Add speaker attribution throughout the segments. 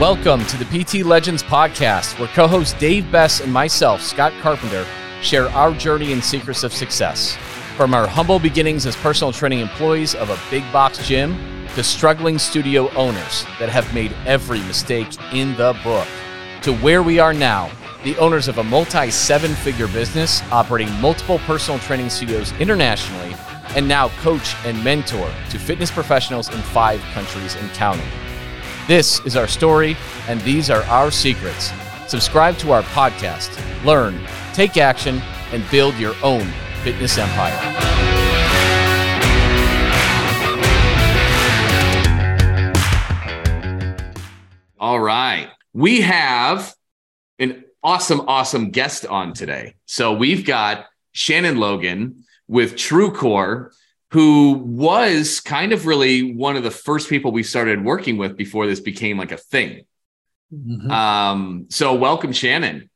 Speaker 1: Welcome to the PT Legends podcast, where co host Dave Bess and myself, Scott Carpenter, share our journey and secrets of success. From our humble beginnings as personal training employees of a big box gym to struggling studio owners that have made every mistake in the book, to where we are now, the owners of a multi seven figure business operating multiple personal training studios internationally, and now coach and mentor to fitness professionals in five countries and counting. This is our story, and these are our secrets. Subscribe to our podcast, learn, take action, and build your own fitness empire. All right. We have an awesome, awesome guest on today. So we've got Shannon Logan with TrueCore who was kind of really one of the first people we started working with before this became like a thing. Mm-hmm. Um, so welcome, Shannon.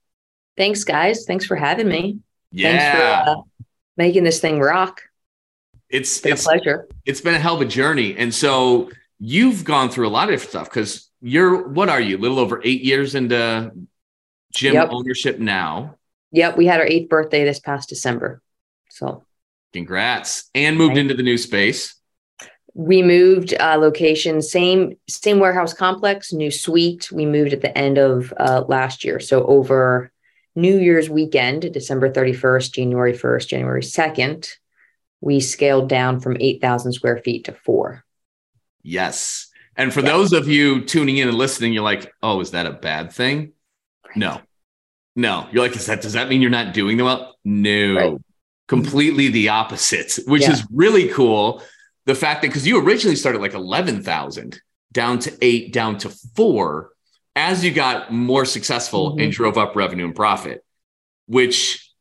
Speaker 2: Thanks, guys. Thanks for having me.
Speaker 1: Yeah.
Speaker 2: Thanks for uh, making this thing rock.
Speaker 1: It's,
Speaker 2: it's, it's a pleasure.
Speaker 1: It's been a hell of a journey. And so you've gone through a lot of different stuff because you're what are you? A little over eight years into gym yep. ownership now.
Speaker 2: Yep. We had our eighth birthday this past December. So
Speaker 1: Congrats. And moved into the new space.
Speaker 2: We moved uh, location, same same warehouse complex, new suite. We moved at the end of uh, last year. So over New Year's weekend, December 31st, January 1st, January 2nd, we scaled down from 8,000 square feet to four.
Speaker 1: Yes. And for those of you tuning in and listening, you're like, oh, is that a bad thing? Right. No. No. You're like, is that does that mean you're not doing the well? No. Right completely the opposite, which yeah. is really cool. The fact that because you originally started like 11,000 down to eight, down to four, as you got more successful mm-hmm. and drove up revenue and profit, which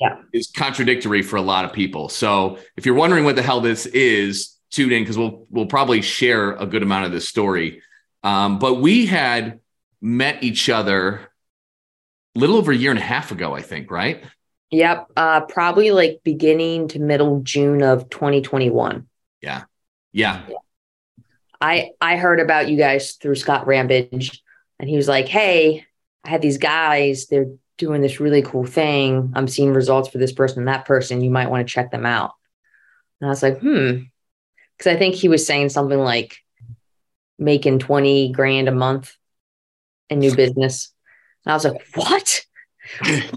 Speaker 1: yeah. is contradictory for a lot of people. So if you're wondering what the hell this is, tune in because we'll we'll probably share a good amount of this story. Um, but we had met each other a little over a year and a half ago, I think, right?
Speaker 2: Yep. Uh, probably like beginning to middle June of 2021.
Speaker 1: Yeah. Yeah.
Speaker 2: I I heard about you guys through Scott Rambage and he was like, Hey, I had these guys, they're doing this really cool thing. I'm seeing results for this person and that person. You might want to check them out. And I was like, hmm. Cause I think he was saying something like making 20 grand a month in new business. And I was like, what?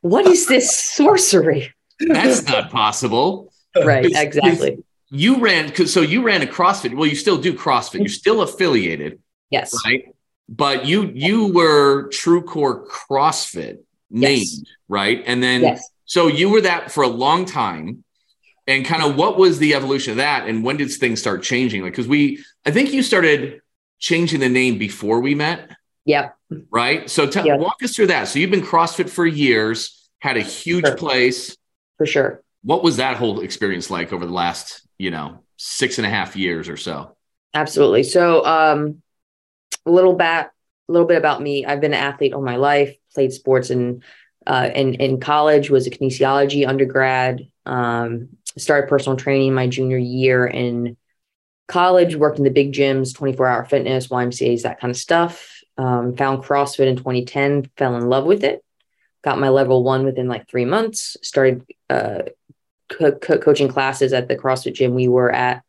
Speaker 2: what is this sorcery?
Speaker 1: That's not possible.
Speaker 2: Right, exactly.
Speaker 1: You ran because so you ran a CrossFit. Well, you still do CrossFit. You're still affiliated.
Speaker 2: Yes.
Speaker 1: Right. But you you were True Core CrossFit named, yes. right? And then yes. so you were that for a long time. And kind of what was the evolution of that? And when did things start changing? Like, because we, I think you started changing the name before we met.
Speaker 2: Yep.
Speaker 1: Right. So t- yep. walk us through that. So you've been CrossFit for years, had a huge
Speaker 2: sure.
Speaker 1: place.
Speaker 2: For sure.
Speaker 1: What was that whole experience like over the last, you know, six and a half years or so?
Speaker 2: Absolutely. So um a little back, a little bit about me. I've been an athlete all my life, played sports in uh in, in college, was a kinesiology undergrad, um, started personal training my junior year in college, worked in the big gyms, 24 hour fitness, YMCA's, that kind of stuff um, found CrossFit in 2010, fell in love with it, got my level one within like three months, started uh, co- co- coaching classes at the CrossFit gym we were at,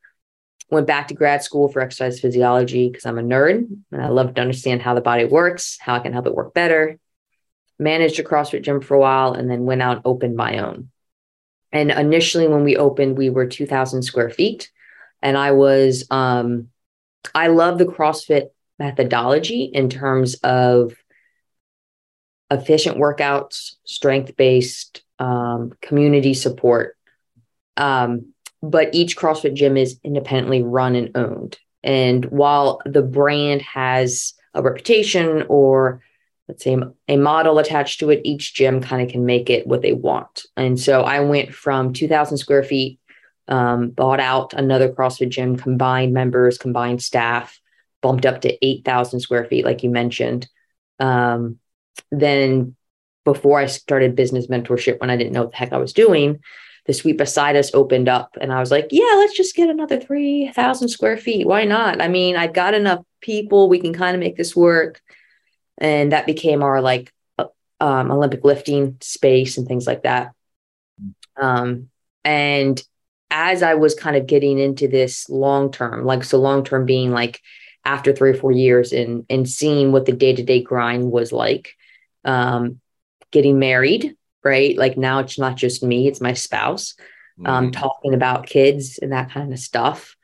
Speaker 2: went back to grad school for exercise physiology because I'm a nerd and I love to understand how the body works, how I can help it work better. Managed a CrossFit gym for a while and then went out and opened my own. And initially, when we opened, we were 2,000 square feet. And I was, um, I love the CrossFit methodology in terms of efficient workouts, strength based, um, community support. Um, but each CrossFit gym is independently run and owned. And while the brand has a reputation or let's say a model attached to it, each gym kind of can make it what they want. And so I went from 2,000 square feet, um, bought out another CrossFit gym, combined members, combined staff, bumped up to 8,000 square feet, like you mentioned. Um, then before I started business mentorship, when I didn't know what the heck I was doing, the suite beside us opened up and I was like, yeah, let's just get another 3,000 square feet. Why not? I mean, I've got enough people. We can kind of make this work. And that became our like uh, um, Olympic lifting space and things like that. Um, and as I was kind of getting into this long term, like so long term being like after three or four years and and seeing what the day to day grind was like, um, getting married, right? Like now it's not just me, it's my spouse. Um, mm-hmm. Talking about kids and that kind of stuff.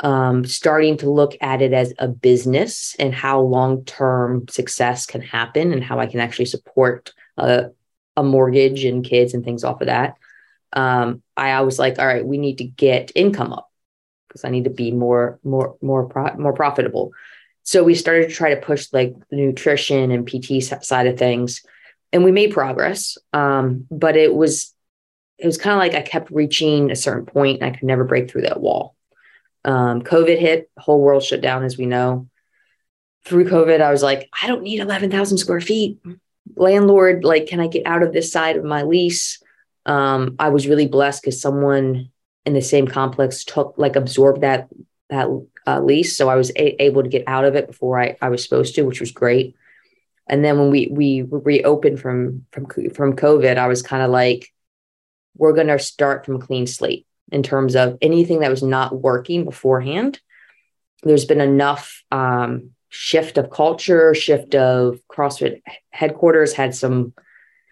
Speaker 2: Um, starting to look at it as a business and how long term success can happen and how I can actually support a, a mortgage and kids and things off of that um, I was like, all right, we need to get income up because I need to be more, more, more, pro- more profitable. So we started to try to push like the nutrition and PT side of things, and we made progress. Um, but it was, it was kind of like I kept reaching a certain point, and I could never break through that wall. Um, COVID hit, whole world shut down, as we know. Through COVID, I was like, I don't need eleven thousand square feet. Landlord, like, can I get out of this side of my lease? um, I was really blessed because someone in the same complex took like absorbed that that uh, lease, so I was a- able to get out of it before I, I was supposed to, which was great. And then when we we reopened from from from COVID, I was kind of like, we're going to start from clean slate in terms of anything that was not working beforehand. There's been enough um, shift of culture, shift of CrossFit headquarters had some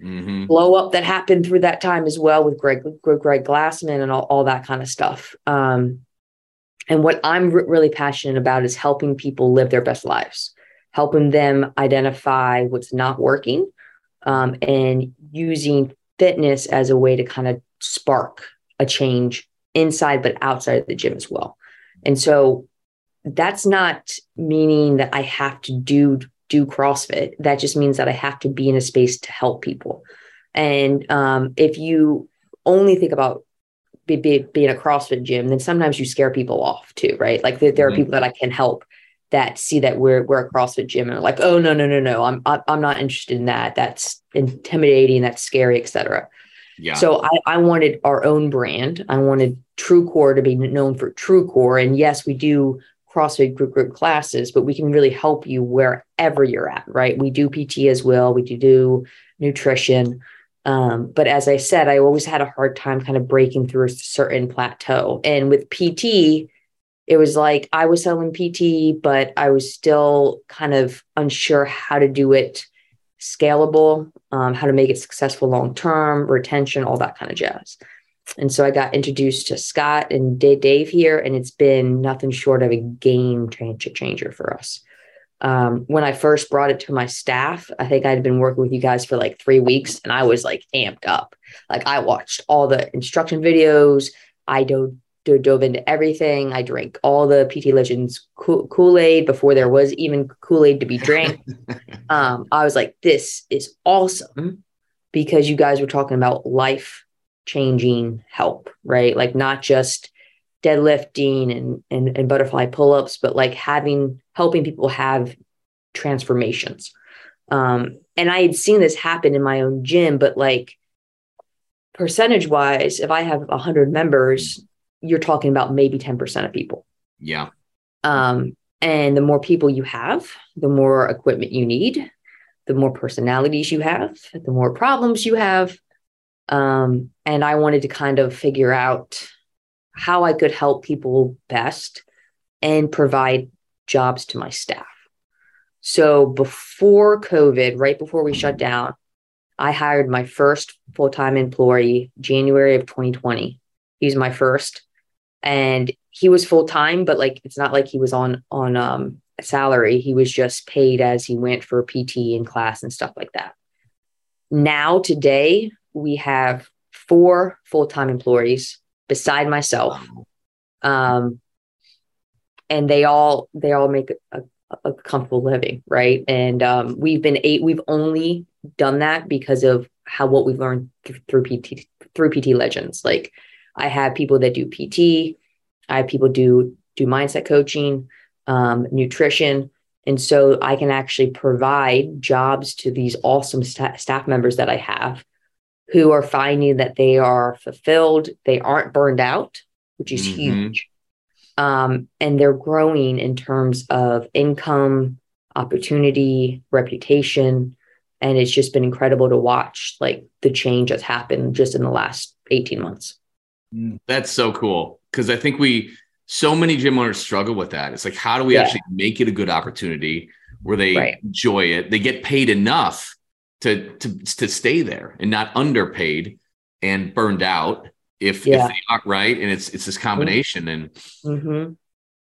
Speaker 2: mm-hmm. blow up that happened through that time as well with Greg Greg Glassman and all, all that kind of stuff. Um, and what I'm really passionate about is helping people live their best lives, helping them identify what's not working, um, and using fitness as a way to kind of spark a change inside but outside of the gym as well. And so that's not meaning that I have to do do CrossFit. That just means that I have to be in a space to help people. And um, if you only think about be, be, being a CrossFit gym, then sometimes you scare people off too, right? Like there, there mm-hmm. are people that I can help that see that we're we're a CrossFit gym and are like, oh no no no no, I'm I'm not interested in that. That's intimidating. That's scary, etc. Yeah. So I, I wanted our own brand. I wanted True Core to be known for True Core, and yes, we do CrossFit group group classes, but we can really help you wherever you're at, right? We do PT as well. We do, do nutrition. Um, but as I said, I always had a hard time kind of breaking through a certain plateau. And with PT, it was like I was selling PT, but I was still kind of unsure how to do it scalable, um, how to make it successful long term, retention, all that kind of jazz. And so I got introduced to Scott and Dave here, and it's been nothing short of a game changer for us. Um, when I first brought it to my staff, I think I'd been working with you guys for like three weeks, and I was like amped up. Like I watched all the instruction videos, I dove, dove into everything. I drank all the PT Legends Kool Aid before there was even Kool Aid to be drank. um, I was like, this is awesome because you guys were talking about life changing help, right? Like not just deadlifting and, and, and butterfly pull-ups, but like having helping people have transformations. Um, and I had seen this happen in my own gym, but like percentage wise, if I have a hundred members, you're talking about maybe 10% of people.
Speaker 1: Yeah.
Speaker 2: Um, and the more people you have, the more equipment you need, the more personalities you have, the more problems you have, um, and I wanted to kind of figure out how I could help people best and provide jobs to my staff. So before COVID, right before we shut down, I hired my first full time employee January of 2020. He's my first, and he was full time, but like it's not like he was on on um, a salary. He was just paid as he went for PT and class and stuff like that. Now today, we have four full-time employees beside myself. Um, and they all they all make a, a comfortable living right? And um, we've been eight we've only done that because of how what we've learned through pt through pt legends. Like i have people that do pt i have people do do mindset coaching um, nutrition. And so i can actually provide jobs to these awesome st- staff members that i have who are finding that they are fulfilled, they aren't burned out, which is mm-hmm. huge. um, and they're growing in terms of income, opportunity, reputation, and it's just been incredible to watch like the change that's happened just in the last 18 months.
Speaker 1: Mm, that's so cool because I think we so many gym owners struggle with that. It's like how do we yeah. actually make it a good opportunity where they right. enjoy it, they get paid enough to to to stay there and not underpaid and burned out if, yeah. if they aren't right. And it's it's this combination and mm-hmm.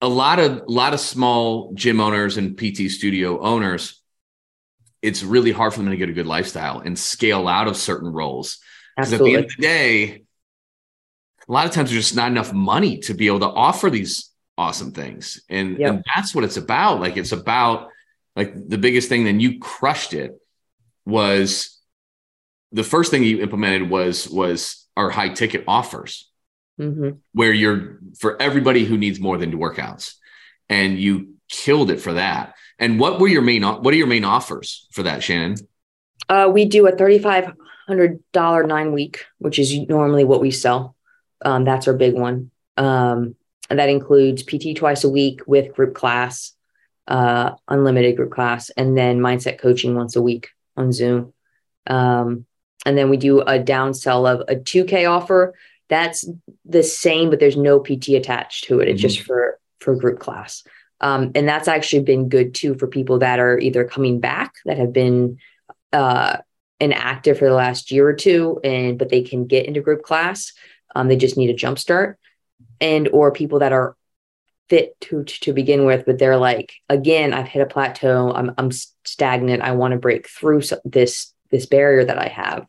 Speaker 1: a lot of a lot of small gym owners and PT studio owners, it's really hard for them to get a good lifestyle and scale out of certain roles. Because at the end of the day, a lot of times there's just not enough money to be able to offer these awesome things. And, yep. and that's what it's about. Like it's about like the biggest thing, then you crushed it was the first thing you implemented was was our high ticket offers. Mm-hmm. where you're for everybody who needs more than two workouts. And you killed it for that. And what were your main what are your main offers for that shannon?
Speaker 2: Uh, we do a $3500 nine week which is normally what we sell. Um, that's our big one. Um, and that includes pt twice a week with group class uh, unlimited group class and then mindset coaching once a week on zoom um, and then we do a downsell of a 2K offer. That's the same, but there's no PT attached to it. It's mm-hmm. just for for group class. Um, and that's actually been good too for people that are either coming back that have been uh, inactive for the last year or two, and but they can get into group class. Um, they just need a jump start, and or people that are fit to to begin with, but they're like, again, I've hit a plateau. I'm I'm stagnant. I want to break through this this barrier that I have.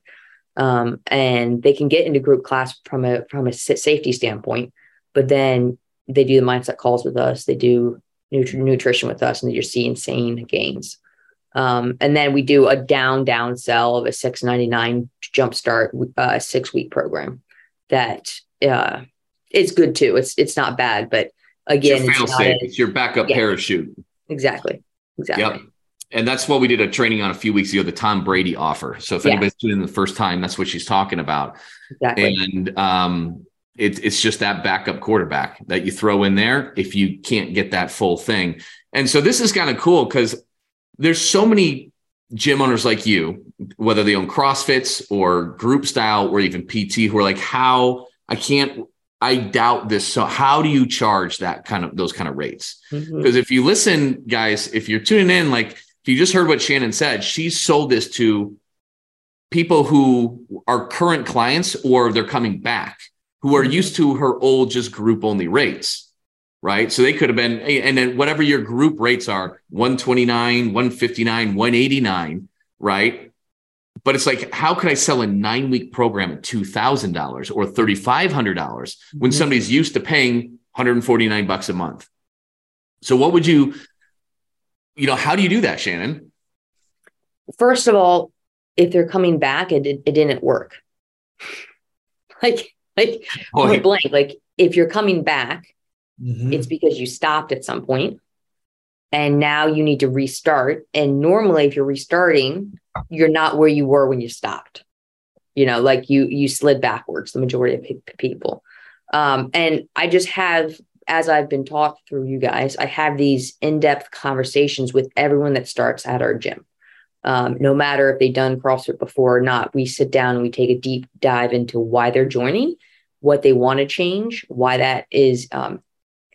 Speaker 2: Um, and they can get into group class from a from a safety standpoint, but then they do the mindset calls with us, they do nutri- nutrition with us, and they just see insane gains. Um, and then we do a down down sell of a 699 jumpstart uh, six week program that uh, is good too. It's it's not bad, but again,
Speaker 1: it's, your, it's, it's your backup yeah, parachute.
Speaker 2: Exactly. Exactly. Yep
Speaker 1: and that's what we did a training on a few weeks ago, the Tom Brady offer. So if yeah. anybody's tuning in the first time, that's what she's talking about. Exactly. And um, it, it's just that backup quarterback that you throw in there if you can't get that full thing. And so this is kind of cool because there's so many gym owners like you, whether they own CrossFits or group style or even PT, who are like, how I can't I doubt this. So how do you charge that kind of those kind of rates? Because mm-hmm. if you listen, guys, if you're tuning in, like if you just heard what Shannon said, she sold this to people who are current clients or they're coming back who are used to her old just group only rates, right? So they could have been, and then whatever your group rates are 129, 159, 189, right? But it's like, how could I sell a nine week program at $2,000 or $3,500 when mm-hmm. somebody's used to paying 149 bucks a month? So what would you you know, how do you do that, Shannon?
Speaker 2: First of all, if they're coming back, it, it, it didn't work. like, like point blank, like if you're coming back, mm-hmm. it's because you stopped at some point and now you need to restart. And normally, if you're restarting, you're not where you were when you stopped. You know, like you you slid backwards. The majority of people, um, and I just have as I've been taught through you guys, I have these in depth conversations with everyone that starts at our gym. Um, no matter if they've done CrossFit before or not, we sit down and we take a deep dive into why they're joining, what they want to change, why that is um,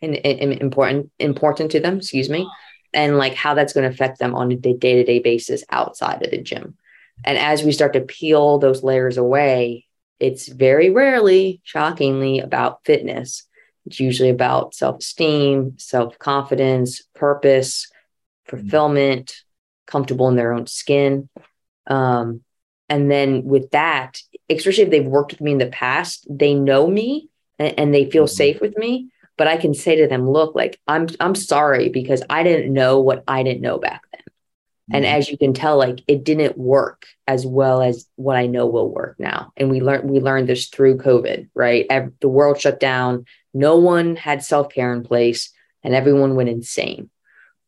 Speaker 2: in, important important to them. Excuse me, and like how that's going to affect them on a day to day basis outside of the gym. And as we start to peel those layers away, it's very rarely, shockingly, about fitness it's usually about self esteem, self confidence, purpose, fulfillment, comfortable in their own skin. Um, and then with that, especially if they've worked with me in the past, they know me and, and they feel mm-hmm. safe with me. But I can say to them, look, like I'm I'm sorry because I didn't know what I didn't know back then. Mm-hmm. And as you can tell, like it didn't work as well as what I know will work now. And we learned we learned this through COVID, right? Every, the world shut down no one had self care in place and everyone went insane.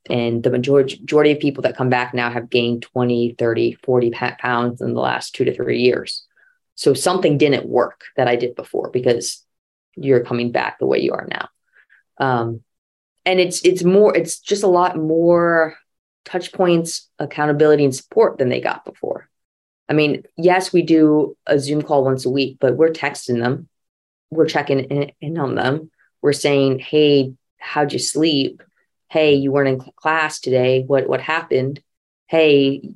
Speaker 2: And the majority, majority of people that come back now have gained 20, 30, 40 pounds in the last two to three years. So something didn't work that I did before because you're coming back the way you are now. Um, and it's it's more it's just a lot more touch points, accountability, and support than they got before. I mean, yes, we do a Zoom call once a week, but we're texting them, we're checking in, in on them, we're saying, "Hey, how'd you sleep? Hey, you weren't in class today. What what happened? Hey,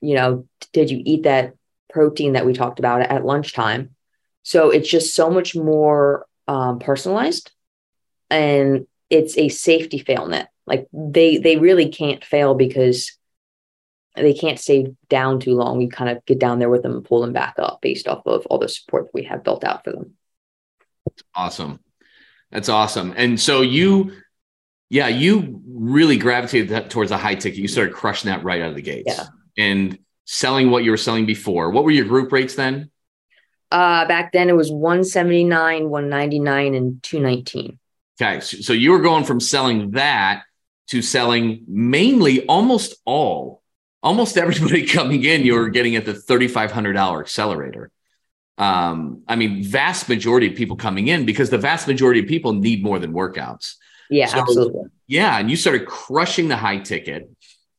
Speaker 2: you know, did you eat that protein that we talked about at lunchtime?" So it's just so much more um, personalized, and it's a safety fail net. Like they they really can't fail because they can't stay down too long. We kind of get down there with them and pull them back up based off of all the support that we have built out for them.
Speaker 1: Awesome. That's awesome. And so you, yeah, you really gravitated that towards a high ticket. You started crushing that right out of the gates.
Speaker 2: Yeah.
Speaker 1: And selling what you were selling before. What were your group rates then?
Speaker 2: Uh, back then it was 179, 199, and 219.
Speaker 1: Okay. So, you were going from selling that to selling mainly almost all, almost everybody coming in, you were getting at the $3,500 accelerator. Um, I mean, vast majority of people coming in because the vast majority of people need more than workouts.
Speaker 2: Yeah, so, absolutely.
Speaker 1: Yeah. And you started crushing the high ticket.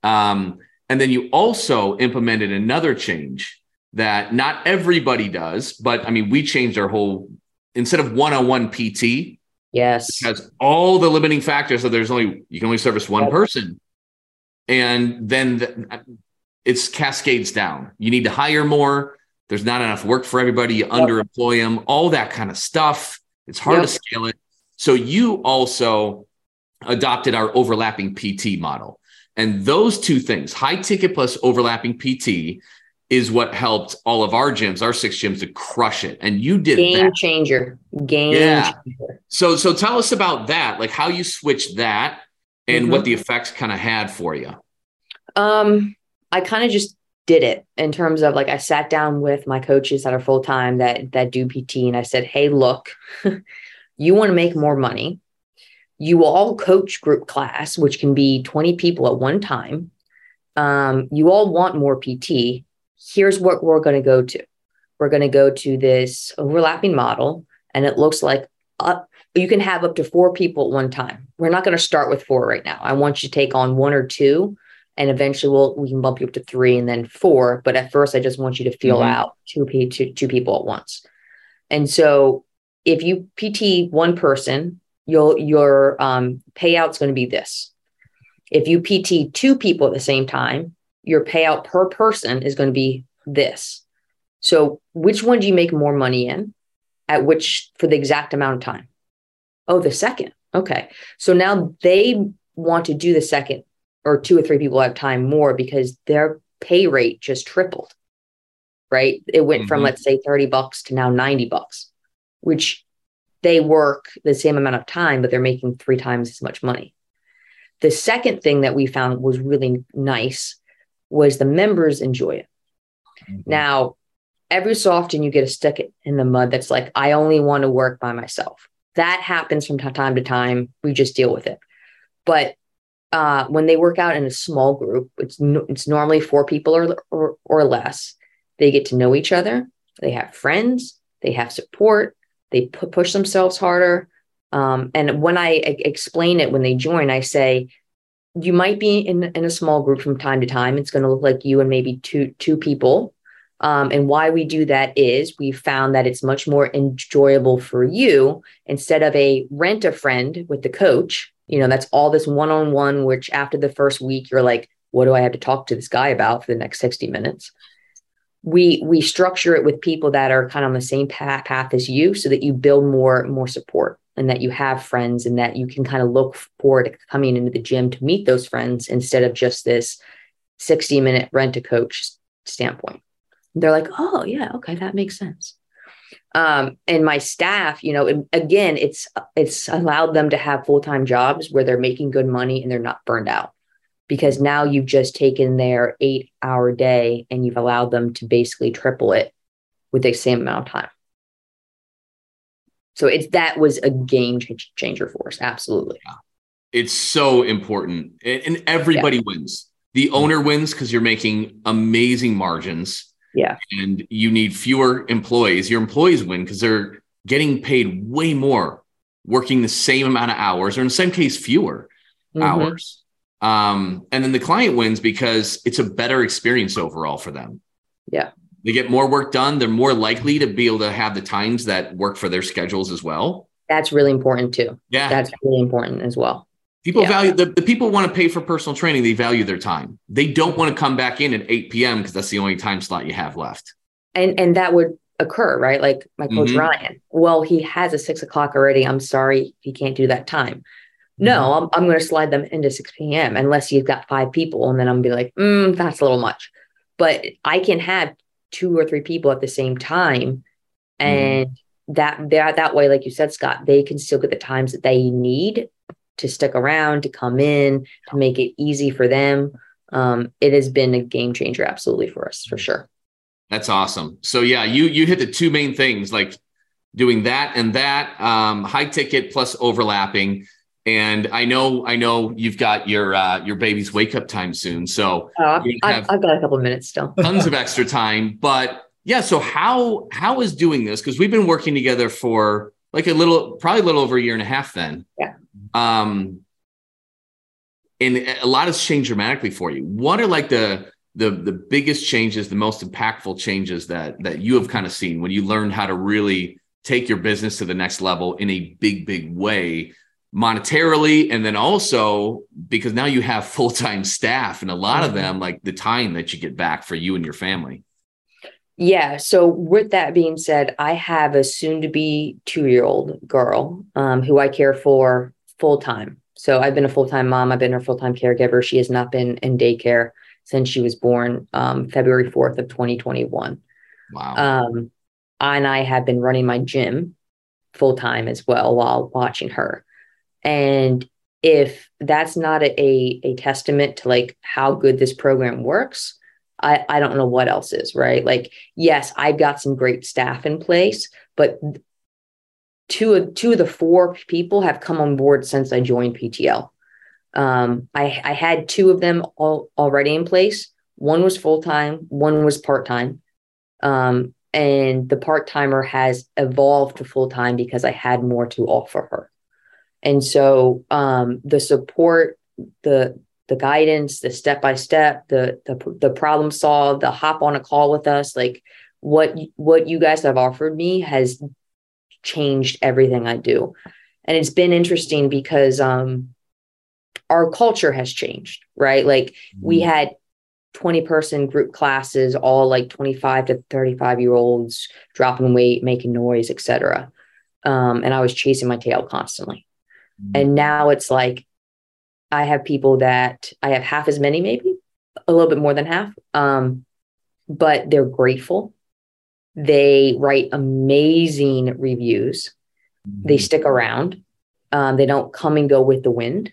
Speaker 1: Um, and then you also implemented another change that not everybody does, but I mean, we changed our whole instead of one on one PT,
Speaker 2: Yes.
Speaker 1: Has all the limiting factors that there's only you can only service one person. And then the, it's cascades down. You need to hire more. There's not enough work for everybody. You yep. underemploy them, all that kind of stuff. It's hard yep. to scale it. So you also adopted our overlapping PT model. And those two things, high ticket plus overlapping PT, is what helped all of our gyms, our six gyms, to crush it. And you did
Speaker 2: game
Speaker 1: that.
Speaker 2: changer, game yeah. changer.
Speaker 1: So, so tell us about that, like how you switched that, and mm-hmm. what the effects kind of had for you.
Speaker 2: Um, I kind of just did it in terms of like I sat down with my coaches that are full time that that do PT, and I said, "Hey, look, you want to make more money." You all coach group class, which can be 20 people at one time. Um, you all want more PT here's what we're going to go to. We're going to go to this overlapping model, and it looks like up, you can have up to four people at one time. We're not going to start with four right now. I want you to take on one or two, and eventually we'll, we can bump you up to three and then four. But at first, I just want you to feel mm-hmm. out two, two, two people at once. And so if you PT one person, you'll, your um, payout's going to be this. If you PT two people at the same time, your payout per person is going to be this. So, which one do you make more money in at which for the exact amount of time? Oh, the second. Okay. So now they want to do the second or two or three people have time more because their pay rate just tripled. Right? It went mm-hmm. from let's say 30 bucks to now 90 bucks, which they work the same amount of time but they're making three times as much money. The second thing that we found was really nice was the members enjoy it. Mm-hmm. Now, every so often you get a stick in the mud that's like, I only want to work by myself. That happens from time to time. We just deal with it. But uh, when they work out in a small group, it's it's normally four people or, or or less. They get to know each other. They have friends. They have support. They pu- push themselves harder. Um, and when I explain it when they join, I say, you might be in, in a small group from time to time. It's going to look like you and maybe two two people. Um, and why we do that is we found that it's much more enjoyable for you instead of a rent a friend with the coach. You know, that's all this one on one, which after the first week, you're like, what do I have to talk to this guy about for the next 60 minutes? We we structure it with people that are kind of on the same path, path as you so that you build more more support and that you have friends and that you can kind of look forward to coming into the gym to meet those friends instead of just this 60 minute rent a coach standpoint. They're like, oh, yeah, okay, that makes sense. Um, and my staff, you know, again, it's it's allowed them to have full time jobs where they're making good money and they're not burned out because now you've just taken their eight hour day and you've allowed them to basically triple it with the same amount of time. So it's that was a game changer for us. Absolutely. Yeah.
Speaker 1: It's so important. And everybody yeah. wins. The owner wins because you're making amazing margins.
Speaker 2: Yeah.
Speaker 1: And you need fewer employees. Your employees win because they're getting paid way more working the same amount of hours, or in some case, fewer mm-hmm. hours. Um, and then the client wins because it's a better experience overall for them.
Speaker 2: Yeah.
Speaker 1: They get more work done. They're more likely to be able to have the times that work for their schedules as well.
Speaker 2: That's really important too.
Speaker 1: Yeah.
Speaker 2: That's really important as well.
Speaker 1: People yeah. value the, the people want to pay for personal training. They value their time. They don't want to come back in at 8 p.m. because that's the only time slot you have left.
Speaker 2: And and that would occur, right? Like my coach mm-hmm. Ryan. Well, he has a six o'clock already. I'm sorry he can't do that time. No, mm-hmm. I'm, I'm going to slide them into 6 p.m. unless you've got five people. And then I'm going to be like, mm, that's a little much. But I can have two or three people at the same time. Mm-hmm. And mm-hmm. that that that way, like you said, Scott, they can still get the times that they need to stick around, to come in, to make it easy for them. Um, it has been a game changer, absolutely for us, for sure.
Speaker 1: That's awesome. So yeah, you you hit the two main things, like doing that and that, um, high ticket plus overlapping. And I know, I know you've got your uh, your baby's wake up time soon, so
Speaker 2: oh, I've, I've got a couple of minutes still.
Speaker 1: tons of extra time, but yeah. So how how is doing this? Because we've been working together for like a little, probably a little over a year and a half. Then,
Speaker 2: yeah.
Speaker 1: Um, and a lot has changed dramatically for you. What are like the the the biggest changes, the most impactful changes that that you have kind of seen when you learned how to really take your business to the next level in a big big way monetarily and then also because now you have full-time staff and a lot of mm-hmm. them like the time that you get back for you and your family
Speaker 2: yeah so with that being said i have a soon to be two year old girl um, who i care for full-time so i've been a full-time mom i've been her full-time caregiver she has not been in daycare since she was born um, February 4th of 2021. Wow. Um, and I have been running my gym full time as well while watching her. And if that's not a, a, a testament to like how good this program works, I, I don't know what else is, right? Like, yes, I've got some great staff in place, but two of two of the four people have come on board since I joined PTL. Um, I, I had two of them all, already in place. One was full time, one was part time. Um, and the part timer has evolved to full time because I had more to offer her. And so um, the support, the the guidance, the step by step, the the the problem solve, the hop on a call with us, like what what you guys have offered me has changed everything I do. And it's been interesting because um, our culture has changed, right? Like mm-hmm. we had 20 person group classes, all like 25 to 35 year olds dropping weight, making noise, etc. Um, and I was chasing my tail constantly. Mm-hmm. And now it's like I have people that I have half as many, maybe a little bit more than half. Um, but they're grateful. They write amazing reviews. Mm-hmm. They stick around. Um, they don't come and go with the wind.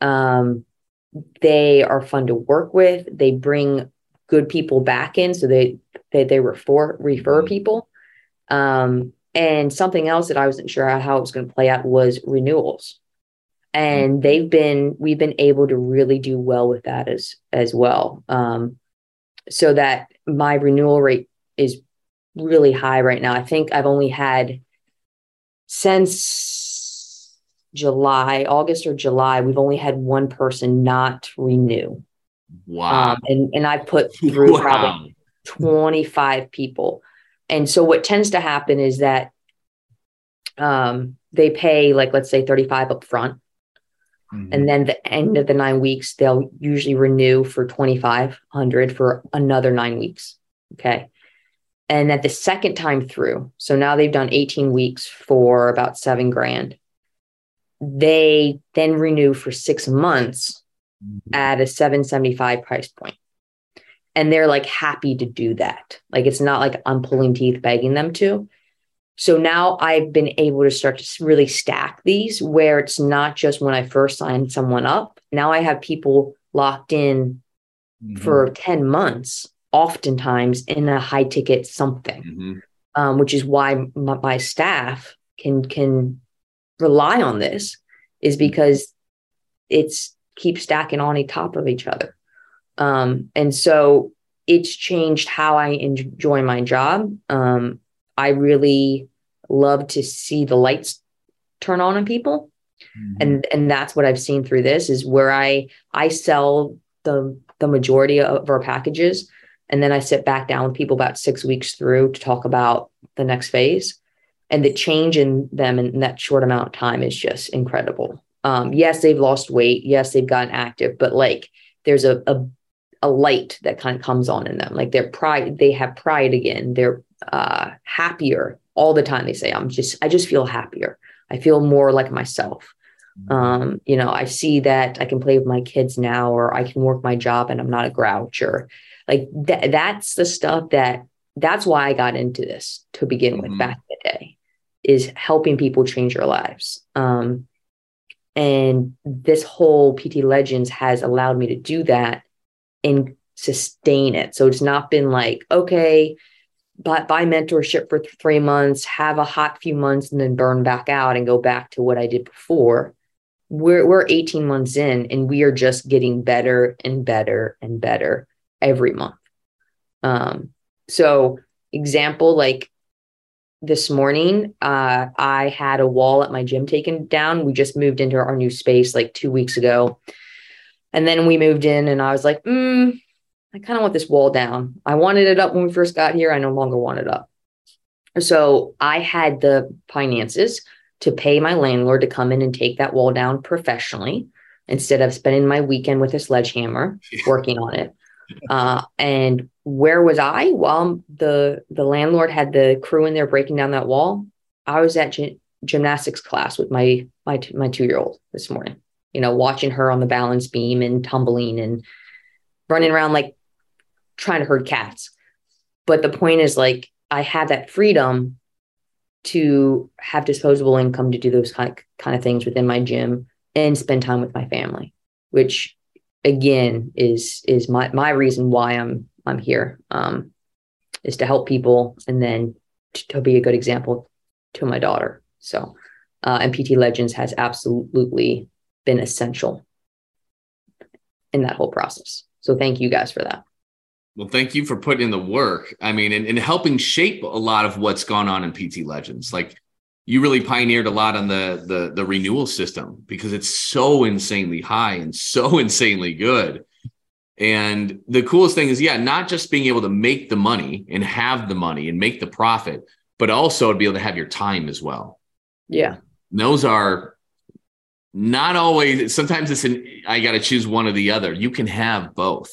Speaker 2: Um, they are fun to work with. They bring good people back in, so they they, they refer refer mm-hmm. people. Um, and something else that I wasn't sure how it was going to play out was renewals. And mm-hmm. they've been we've been able to really do well with that as as well. Um, so that my renewal rate is really high right now. I think I've only had since July, August or July, we've only had one person not renew.
Speaker 1: Wow. Um,
Speaker 2: and, and I put through wow. probably 25 people. And so what tends to happen is that um, they pay like, let's say 35 up front. Mm-hmm. And then the end of the nine weeks, they'll usually renew for 2,500 for another nine weeks. Okay. And at the second time through, so now they've done 18 weeks for about seven grand they then renew for six months mm-hmm. at a 775 price point and they're like happy to do that like it's not like i'm pulling teeth begging them to so now i've been able to start to really stack these where it's not just when i first signed someone up now i have people locked in mm-hmm. for 10 months oftentimes in a high ticket something mm-hmm. um, which is why my, my staff can can rely on this is because it's keep stacking on top of each other. Um, and so it's changed how I enjoy my job. Um, I really love to see the lights turn on in people. Mm-hmm. And and that's what I've seen through this is where I I sell the the majority of our packages and then I sit back down with people about six weeks through to talk about the next phase. And the change in them in that short amount of time is just incredible. Um, yes, they've lost weight. Yes, they've gotten active, but like there's a, a a light that kind of comes on in them. Like they're pride, they have pride again. They're uh, happier all the time. They say, "I'm just, I just feel happier. I feel more like myself." Mm-hmm. Um, you know, I see that I can play with my kids now, or I can work my job and I'm not a grouch, or like that. That's the stuff that. That's why I got into this to begin mm-hmm. with back in the day, is helping people change their lives. Um, and this whole PT Legends has allowed me to do that and sustain it. So it's not been like, okay, buy, buy mentorship for th- three months, have a hot few months, and then burn back out and go back to what I did before. We're, we're 18 months in and we are just getting better and better and better every month. Um, so, example, like this morning, uh, I had a wall at my gym taken down. We just moved into our new space like two weeks ago. And then we moved in, and I was like, mm, I kind of want this wall down. I wanted it up when we first got here. I no longer want it up. So I had the finances to pay my landlord to come in and take that wall down professionally instead of spending my weekend with a sledgehammer working on it. Uh, and where was I while the the landlord had the crew in there breaking down that wall? I was at gy- gymnastics class with my my my two year old this morning you know, watching her on the balance beam and tumbling and running around like trying to herd cats. But the point is, like, I have that freedom to have disposable income to do those kind of, kind of things within my gym and spend time with my family, which again is is my my reason why I'm I'm here um, is to help people and then to, to be a good example to my daughter. So, uh, and PT Legends has absolutely been essential in that whole process. So thank you guys for that.
Speaker 1: Well, thank you for putting in the work. I mean, and, and helping shape a lot of what's gone on in PT Legends. Like you really pioneered a lot on the the the renewal system because it's so insanely high and so insanely good. And the coolest thing is, yeah, not just being able to make the money and have the money and make the profit, but also to be able to have your time as well.
Speaker 2: Yeah.
Speaker 1: those are not always sometimes it's an i got to choose one or the other. You can have both.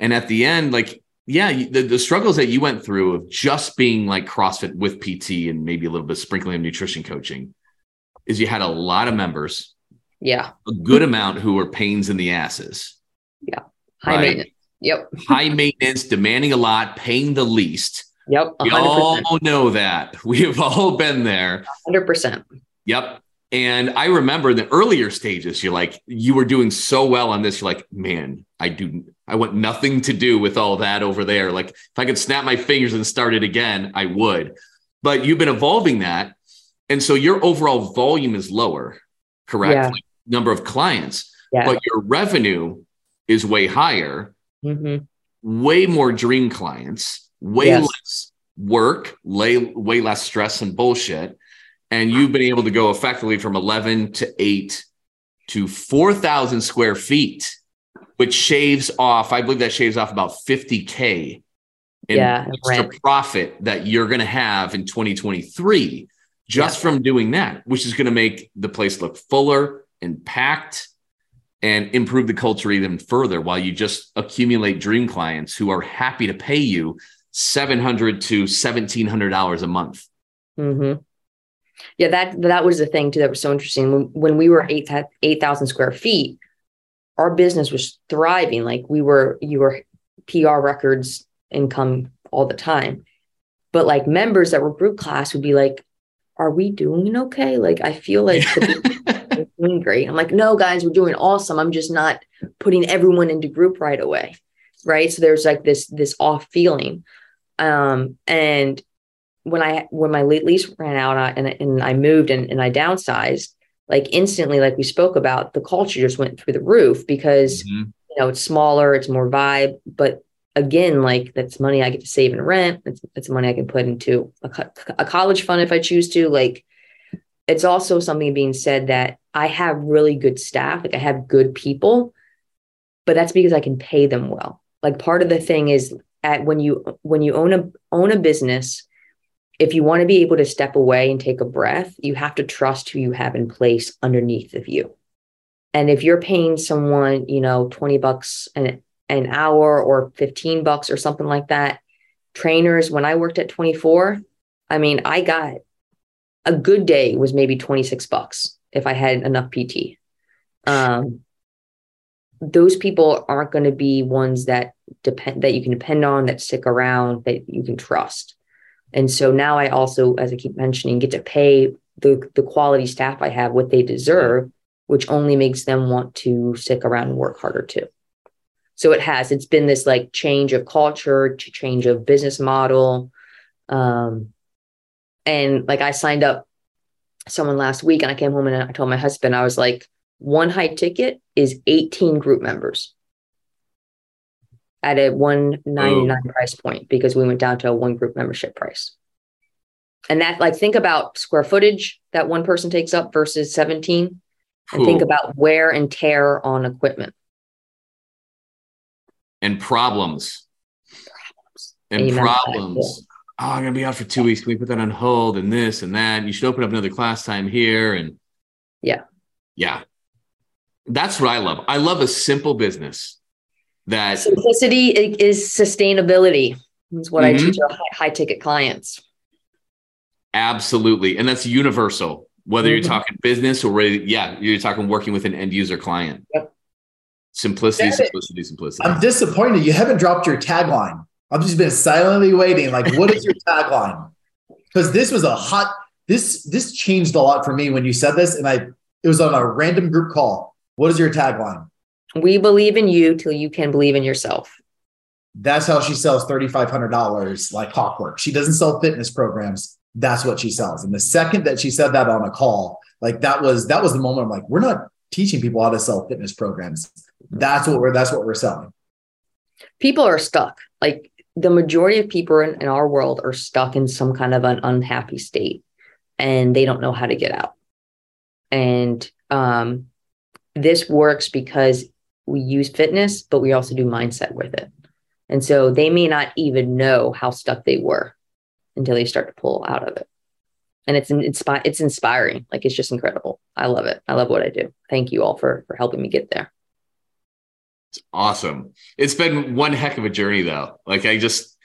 Speaker 1: And at the end like yeah the, the struggles that you went through of just being like crossfit with pt and maybe a little bit sprinkling of nutrition coaching is you had a lot of members.
Speaker 2: Yeah.
Speaker 1: A good amount who were pains in the asses.
Speaker 2: Yeah. High right? maintenance yep.
Speaker 1: High maintenance demanding a lot paying the least.
Speaker 2: Yep
Speaker 1: 100%. we all know that. We have all been there.
Speaker 2: 100%
Speaker 1: yep and I remember the earlier stages, you're like, you were doing so well on this. You're like, man, I do, I want nothing to do with all that over there. Like, if I could snap my fingers and start it again, I would. But you've been evolving that. And so your overall volume is lower, correct?
Speaker 2: Yeah.
Speaker 1: Like number of clients,
Speaker 2: yeah.
Speaker 1: but your revenue is way higher,
Speaker 2: mm-hmm.
Speaker 1: way more dream clients, way yes. less work, way, way less stress and bullshit and you've been able to go effectively from 11 to 8 to 4,000 square feet, which shaves off, I believe that shaves off about 50K in
Speaker 2: yeah,
Speaker 1: extra profit that you're going to have in 2023 just yeah. from doing that, which is going to make the place look fuller and packed and improve the culture even further while you just accumulate dream clients who are happy to pay you 700 to $1,700 a month.
Speaker 2: Mm-hmm. Yeah, that that was the thing too that was so interesting. When, when we were eight eight thousand square feet, our business was thriving. Like we were, you were PR records income all the time. But like members that were group class would be like, "Are we doing okay?" Like I feel like doing great. I'm like, "No, guys, we're doing awesome. I'm just not putting everyone into group right away." Right. So there's like this this off feeling. Um, and when I when my lease ran out uh, and, and I moved and, and I downsized, like instantly, like we spoke about, the culture just went through the roof because mm-hmm. you know it's smaller, it's more vibe. But again, like that's money I get to save in rent. It's, it's money I can put into a, a college fund if I choose to. Like it's also something being said that I have really good staff, like I have good people, but that's because I can pay them well. Like part of the thing is at when you when you own a own a business, if you want to be able to step away and take a breath, you have to trust who you have in place underneath of you. And if you're paying someone, you know, 20 bucks an, an hour or 15 bucks or something like that, trainers, when I worked at 24, I mean, I got a good day was maybe 26 bucks if I had enough PT. Um, those people aren't going to be ones that depend that you can depend on, that stick around, that you can trust. And so now I also, as I keep mentioning, get to pay the the quality staff I have what they deserve, which only makes them want to stick around and work harder too. So it has. It's been this like change of culture, to change of business model. Um, and like I signed up someone last week and I came home and I told my husband, I was like, one high ticket is 18 group members at a 199 Ooh. price point because we went down to a one group membership price. And that like think about square footage that one person takes up versus 17 and think about wear and tear on equipment.
Speaker 1: And problems. Problems. And Amen. problems. Oh, I'm gonna be out for two weeks. Can we put that on hold and this and that? You should open up another class time here. And
Speaker 2: yeah.
Speaker 1: Yeah. That's what I love. I love a simple business that
Speaker 2: simplicity is sustainability. Is what mm-hmm. I teach our high, high, ticket clients.
Speaker 1: Absolutely. And that's universal, whether mm-hmm. you're talking business or yeah, you're talking working with an end user client. Yep. Simplicity, simplicity, simplicity.
Speaker 3: I'm disappointed you haven't dropped your tagline. I've just been silently waiting. Like, what is your tagline? Because this was a hot. This this changed a lot for me when you said this, and I it was on a random group call. What is your tagline?
Speaker 2: We believe in you till you can believe in yourself.
Speaker 3: That's how she sells thirty five hundred dollars like clockwork. She doesn't sell fitness programs. That's what she sells. And the second that she said that on a call, like that was that was the moment. I'm like, we're not teaching people how to sell fitness programs. That's what we're that's what we're selling.
Speaker 2: People are stuck. Like the majority of people in, in our world are stuck in some kind of an unhappy state and they don't know how to get out. And um, this works because we use fitness, but we also do mindset with it. And so they may not even know how stuck they were until they start to pull out of it. And it's inspi- it's inspiring. Like it's just incredible. I love it. I love what I do. Thank you all for for helping me get there.
Speaker 1: It's awesome. It's been one heck of a journey though. Like I just,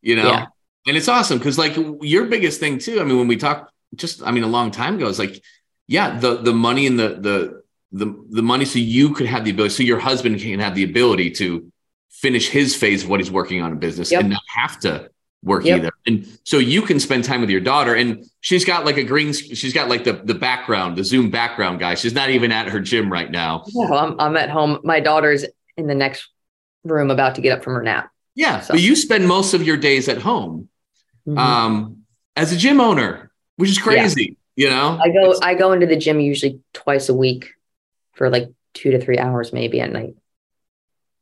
Speaker 1: you know, yeah. and it's awesome because like your biggest thing too. I mean, when we talked just, I mean, a long time ago, it's like, yeah, the the money and the the the the money so you could have the ability, so your husband can have the ability to finish his phase of what he's working on in business yep. and not have to work yep. either. And so you can spend time with your daughter and she's got like a green, she's got like the, the background, the zoom background guy. She's not even at her gym right now.
Speaker 2: Yeah, I'm, I'm at home. My daughter's in the next room about to get up from her nap.
Speaker 1: Yeah. So. But you spend most of your days at home mm-hmm. um, as a gym owner, which is crazy. Yeah. You know,
Speaker 2: I go, I go into the gym usually twice a week for like two to three hours, maybe at night.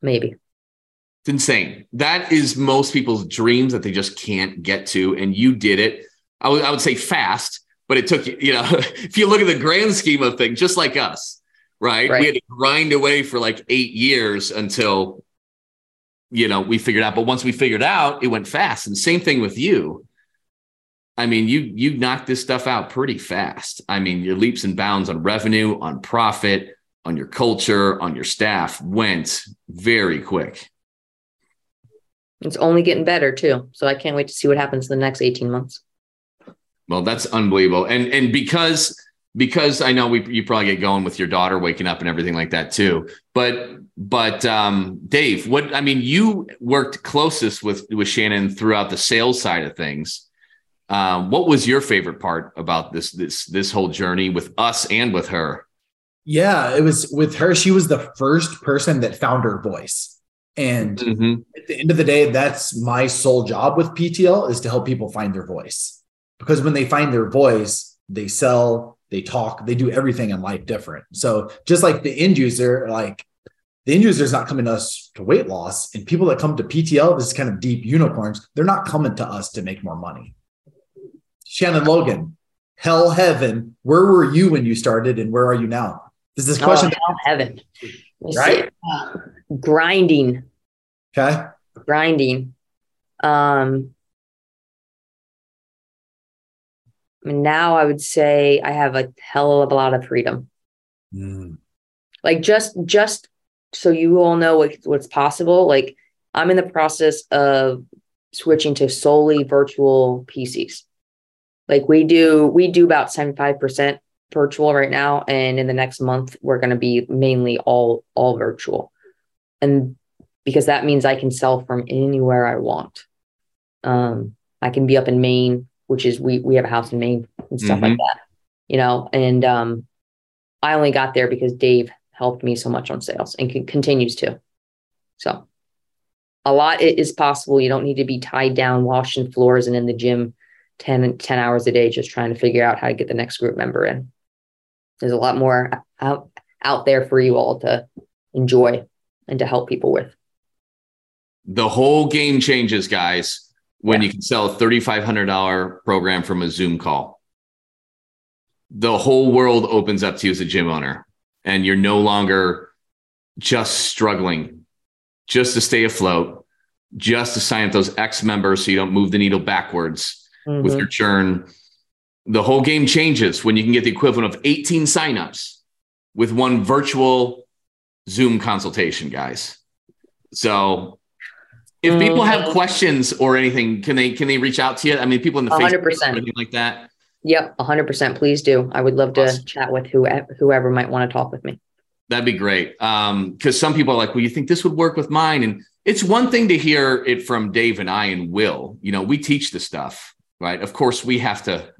Speaker 2: Maybe.
Speaker 1: It's insane. That is most people's dreams that they just can't get to. And you did it. I would, would say fast, but it took you, you know, if you look at the grand scheme of things, just like us, right? right? We had to grind away for like eight years until you know we figured out. But once we figured out, it went fast. And same thing with you. I mean, you you knocked this stuff out pretty fast. I mean, your leaps and bounds on revenue, on profit, on your culture, on your staff went very quick.
Speaker 2: It's only getting better too. So I can't wait to see what happens in the next 18 months.
Speaker 1: Well, that's unbelievable. And and because because I know we you probably get going with your daughter waking up and everything like that too. But but um, Dave, what I mean, you worked closest with with Shannon throughout the sales side of things. Um, what was your favorite part about this this this whole journey with us and with her?
Speaker 3: Yeah, it was with her. She was the first person that found her voice. And mm-hmm. at the end of the day, that's my sole job with PTL is to help people find their voice. Because when they find their voice, they sell, they talk, they do everything in life different. So just like the end user, like the end user is not coming to us to weight loss, and people that come to PTL, this is kind of deep unicorns, they're not coming to us to make more money. Shannon Logan hell heaven, where were you when you started and where are you now? This question
Speaker 2: oh, hell heaven.
Speaker 3: Let's right?
Speaker 2: Uh, grinding.
Speaker 3: Okay.
Speaker 2: Grinding. Um now I would say I have a hell of a lot of freedom. Mm. Like just just so you all know what, what's possible. Like I'm in the process of switching to solely virtual PCs. Like we do, we do about 75% virtual right now. And in the next month, we're going to be mainly all, all virtual. And because that means I can sell from anywhere I want. Um, I can be up in Maine, which is we we have a house in Maine and stuff mm-hmm. like that, you know. And um, I only got there because Dave helped me so much on sales and c- continues to. So a lot is possible. You don't need to be tied down, washing floors and in the gym 10, 10 hours a day, just trying to figure out how to get the next group member in. There's a lot more out, out there for you all to enjoy and to help people with.
Speaker 1: The whole game changes, guys, when yeah. you can sell a $3,500 program from a Zoom call. The whole world opens up to you as a gym owner, and you're no longer just struggling just to stay afloat, just to sign up those X members so you don't move the needle backwards mm-hmm. with your churn. The whole game changes when you can get the equivalent of 18 signups with one virtual Zoom consultation, guys. So if mm-hmm. people have questions or anything, can they can they reach out to you? I mean, people in the 100%. Facebook like that.
Speaker 2: Yep, 100%. Please do. I would love to awesome. chat with whoever, whoever might want to talk with me.
Speaker 1: That'd be great. Um, because some people are like, well, you think this would work with mine? And it's one thing to hear it from Dave and I and Will. You know, we teach the stuff, right? Of course, we have to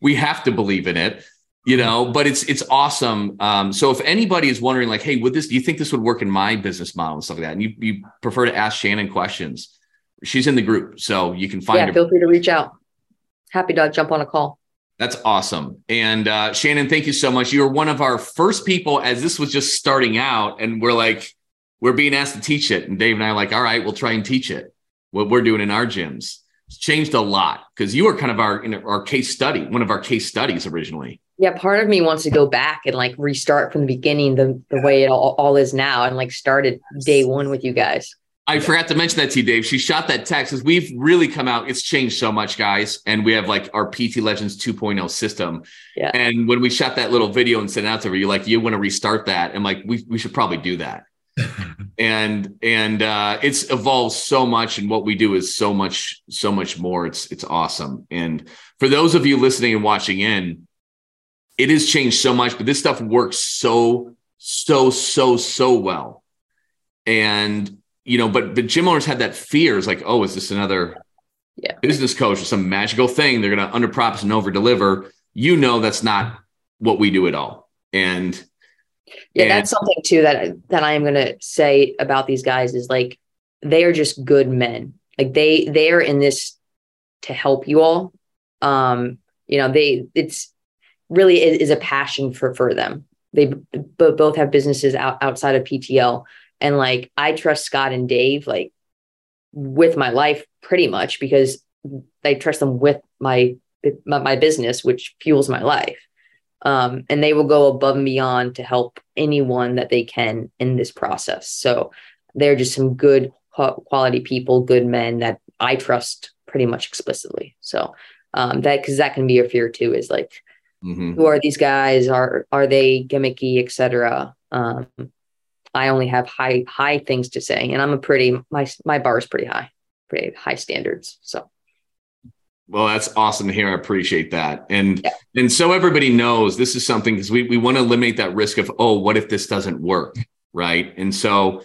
Speaker 1: we have to believe in it, you know, but it's it's awesome. Um, so if anybody is wondering, like, hey, would this do you think this would work in my business model and stuff like that? And you you prefer to ask Shannon questions, she's in the group. So you can find
Speaker 2: yeah,
Speaker 1: her.
Speaker 2: Feel free to reach out. Happy to jump on a call.
Speaker 1: That's awesome. And uh, Shannon, thank you so much. You were one of our first people as this was just starting out, and we're like, we're being asked to teach it. And Dave and I are like, all right, we'll try and teach it. What we're doing in our gyms. It's changed a lot because you were kind of our in our case study, one of our case studies originally.
Speaker 2: Yeah, part of me wants to go back and like restart from the beginning, the the way it all, all is now, and like started day one with you guys.
Speaker 1: I forgot to mention that to you, Dave. She shot that text because we've really come out. It's changed so much, guys. And we have like our PT Legends 2.0 system. Yeah. And when we shot that little video and sent out to her, you're like, you want to restart that? And like, we, we should probably do that. And and uh, it's evolved so much, and what we do is so much, so much more. It's it's awesome. And for those of you listening and watching in, it has changed so much, but this stuff works so, so, so, so well. And you know, but but gym owners had that fear. It's like, oh, is this another yeah. business coach or some magical thing? They're going to underpromise and over deliver. You know, that's not what we do at all. And
Speaker 2: yeah, and, that's something too that that I am going to say about these guys is like they are just good men. Like they they are in this to help you all. Um, you know, they it's really is, a passion for for them. They b- both have businesses out, outside of PTL and like I trust Scott and Dave like with my life pretty much because I trust them with my my business, which fuels my life. Um, and they will go above and beyond to help anyone that they can in this process. So they're just some good quality people, good men that I trust pretty much explicitly. So um, that because that can be a fear too is like, mm-hmm. who are these guys? Are are they gimmicky, etc. Um, I only have high high things to say, and I'm a pretty my my bar is pretty high, pretty high standards. So.
Speaker 1: Well, that's awesome to hear. I appreciate that. And yeah. and so everybody knows this is something because we, we want to eliminate that risk of, oh, what if this doesn't work? Right. And so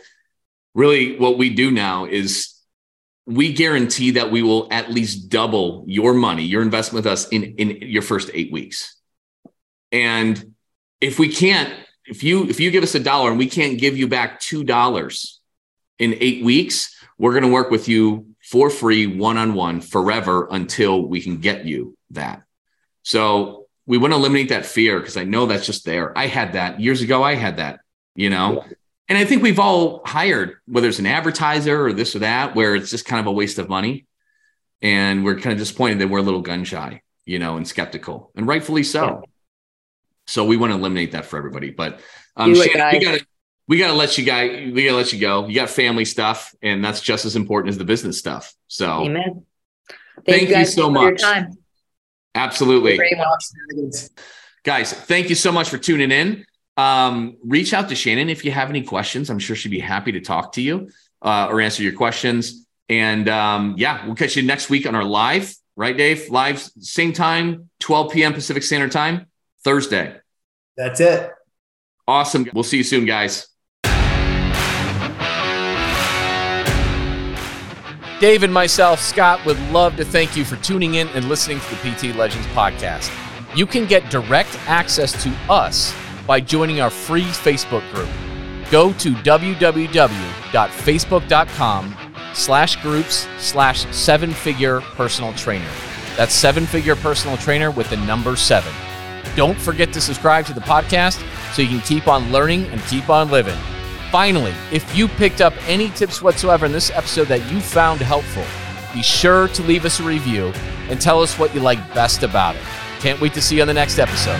Speaker 1: really what we do now is we guarantee that we will at least double your money, your investment with us in, in your first eight weeks. And if we can't if you if you give us a dollar and we can't give you back two dollars in eight weeks, we're going to work with you for free, one on one, forever until we can get you that. So we want to eliminate that fear because I know that's just there. I had that years ago. I had that, you know. Yeah. And I think we've all hired, whether it's an advertiser or this or that, where it's just kind of a waste of money. And we're kind of disappointed that we're a little gun shy.
Speaker 2: you know, and skeptical, and rightfully so. Yeah. So we want to eliminate that for everybody. But um, Shannon, we got to we got to let you guys we got to let you go. You got family stuff, and that's just as important as the business stuff. So,
Speaker 4: amen.
Speaker 2: Thank, thank you, you so much. Absolutely, guys. Thank you so much for tuning in. Um, reach out to Shannon if you have any questions. I'm sure she'd be happy to talk to you uh, or answer your questions. And um, yeah, we'll catch you next week on our live, right, Dave? Live, same time, 12 p.m. Pacific Standard Time, Thursday.
Speaker 3: That's it.
Speaker 2: Awesome. We'll see you soon, guys.
Speaker 1: Dave and myself, Scott, would love to thank you for tuning in and listening to the PT Legends podcast. You can get direct access to us by joining our free Facebook group. Go to www.facebook.com slash groups slash seven figure personal trainer. That's seven figure personal trainer with the number seven. Don't forget to subscribe to the podcast so you can keep on learning and keep on living. Finally, if you picked up any tips whatsoever in this episode that you found helpful, be sure to leave us a review and tell us what you like best about it. Can't wait to see you on the next episode.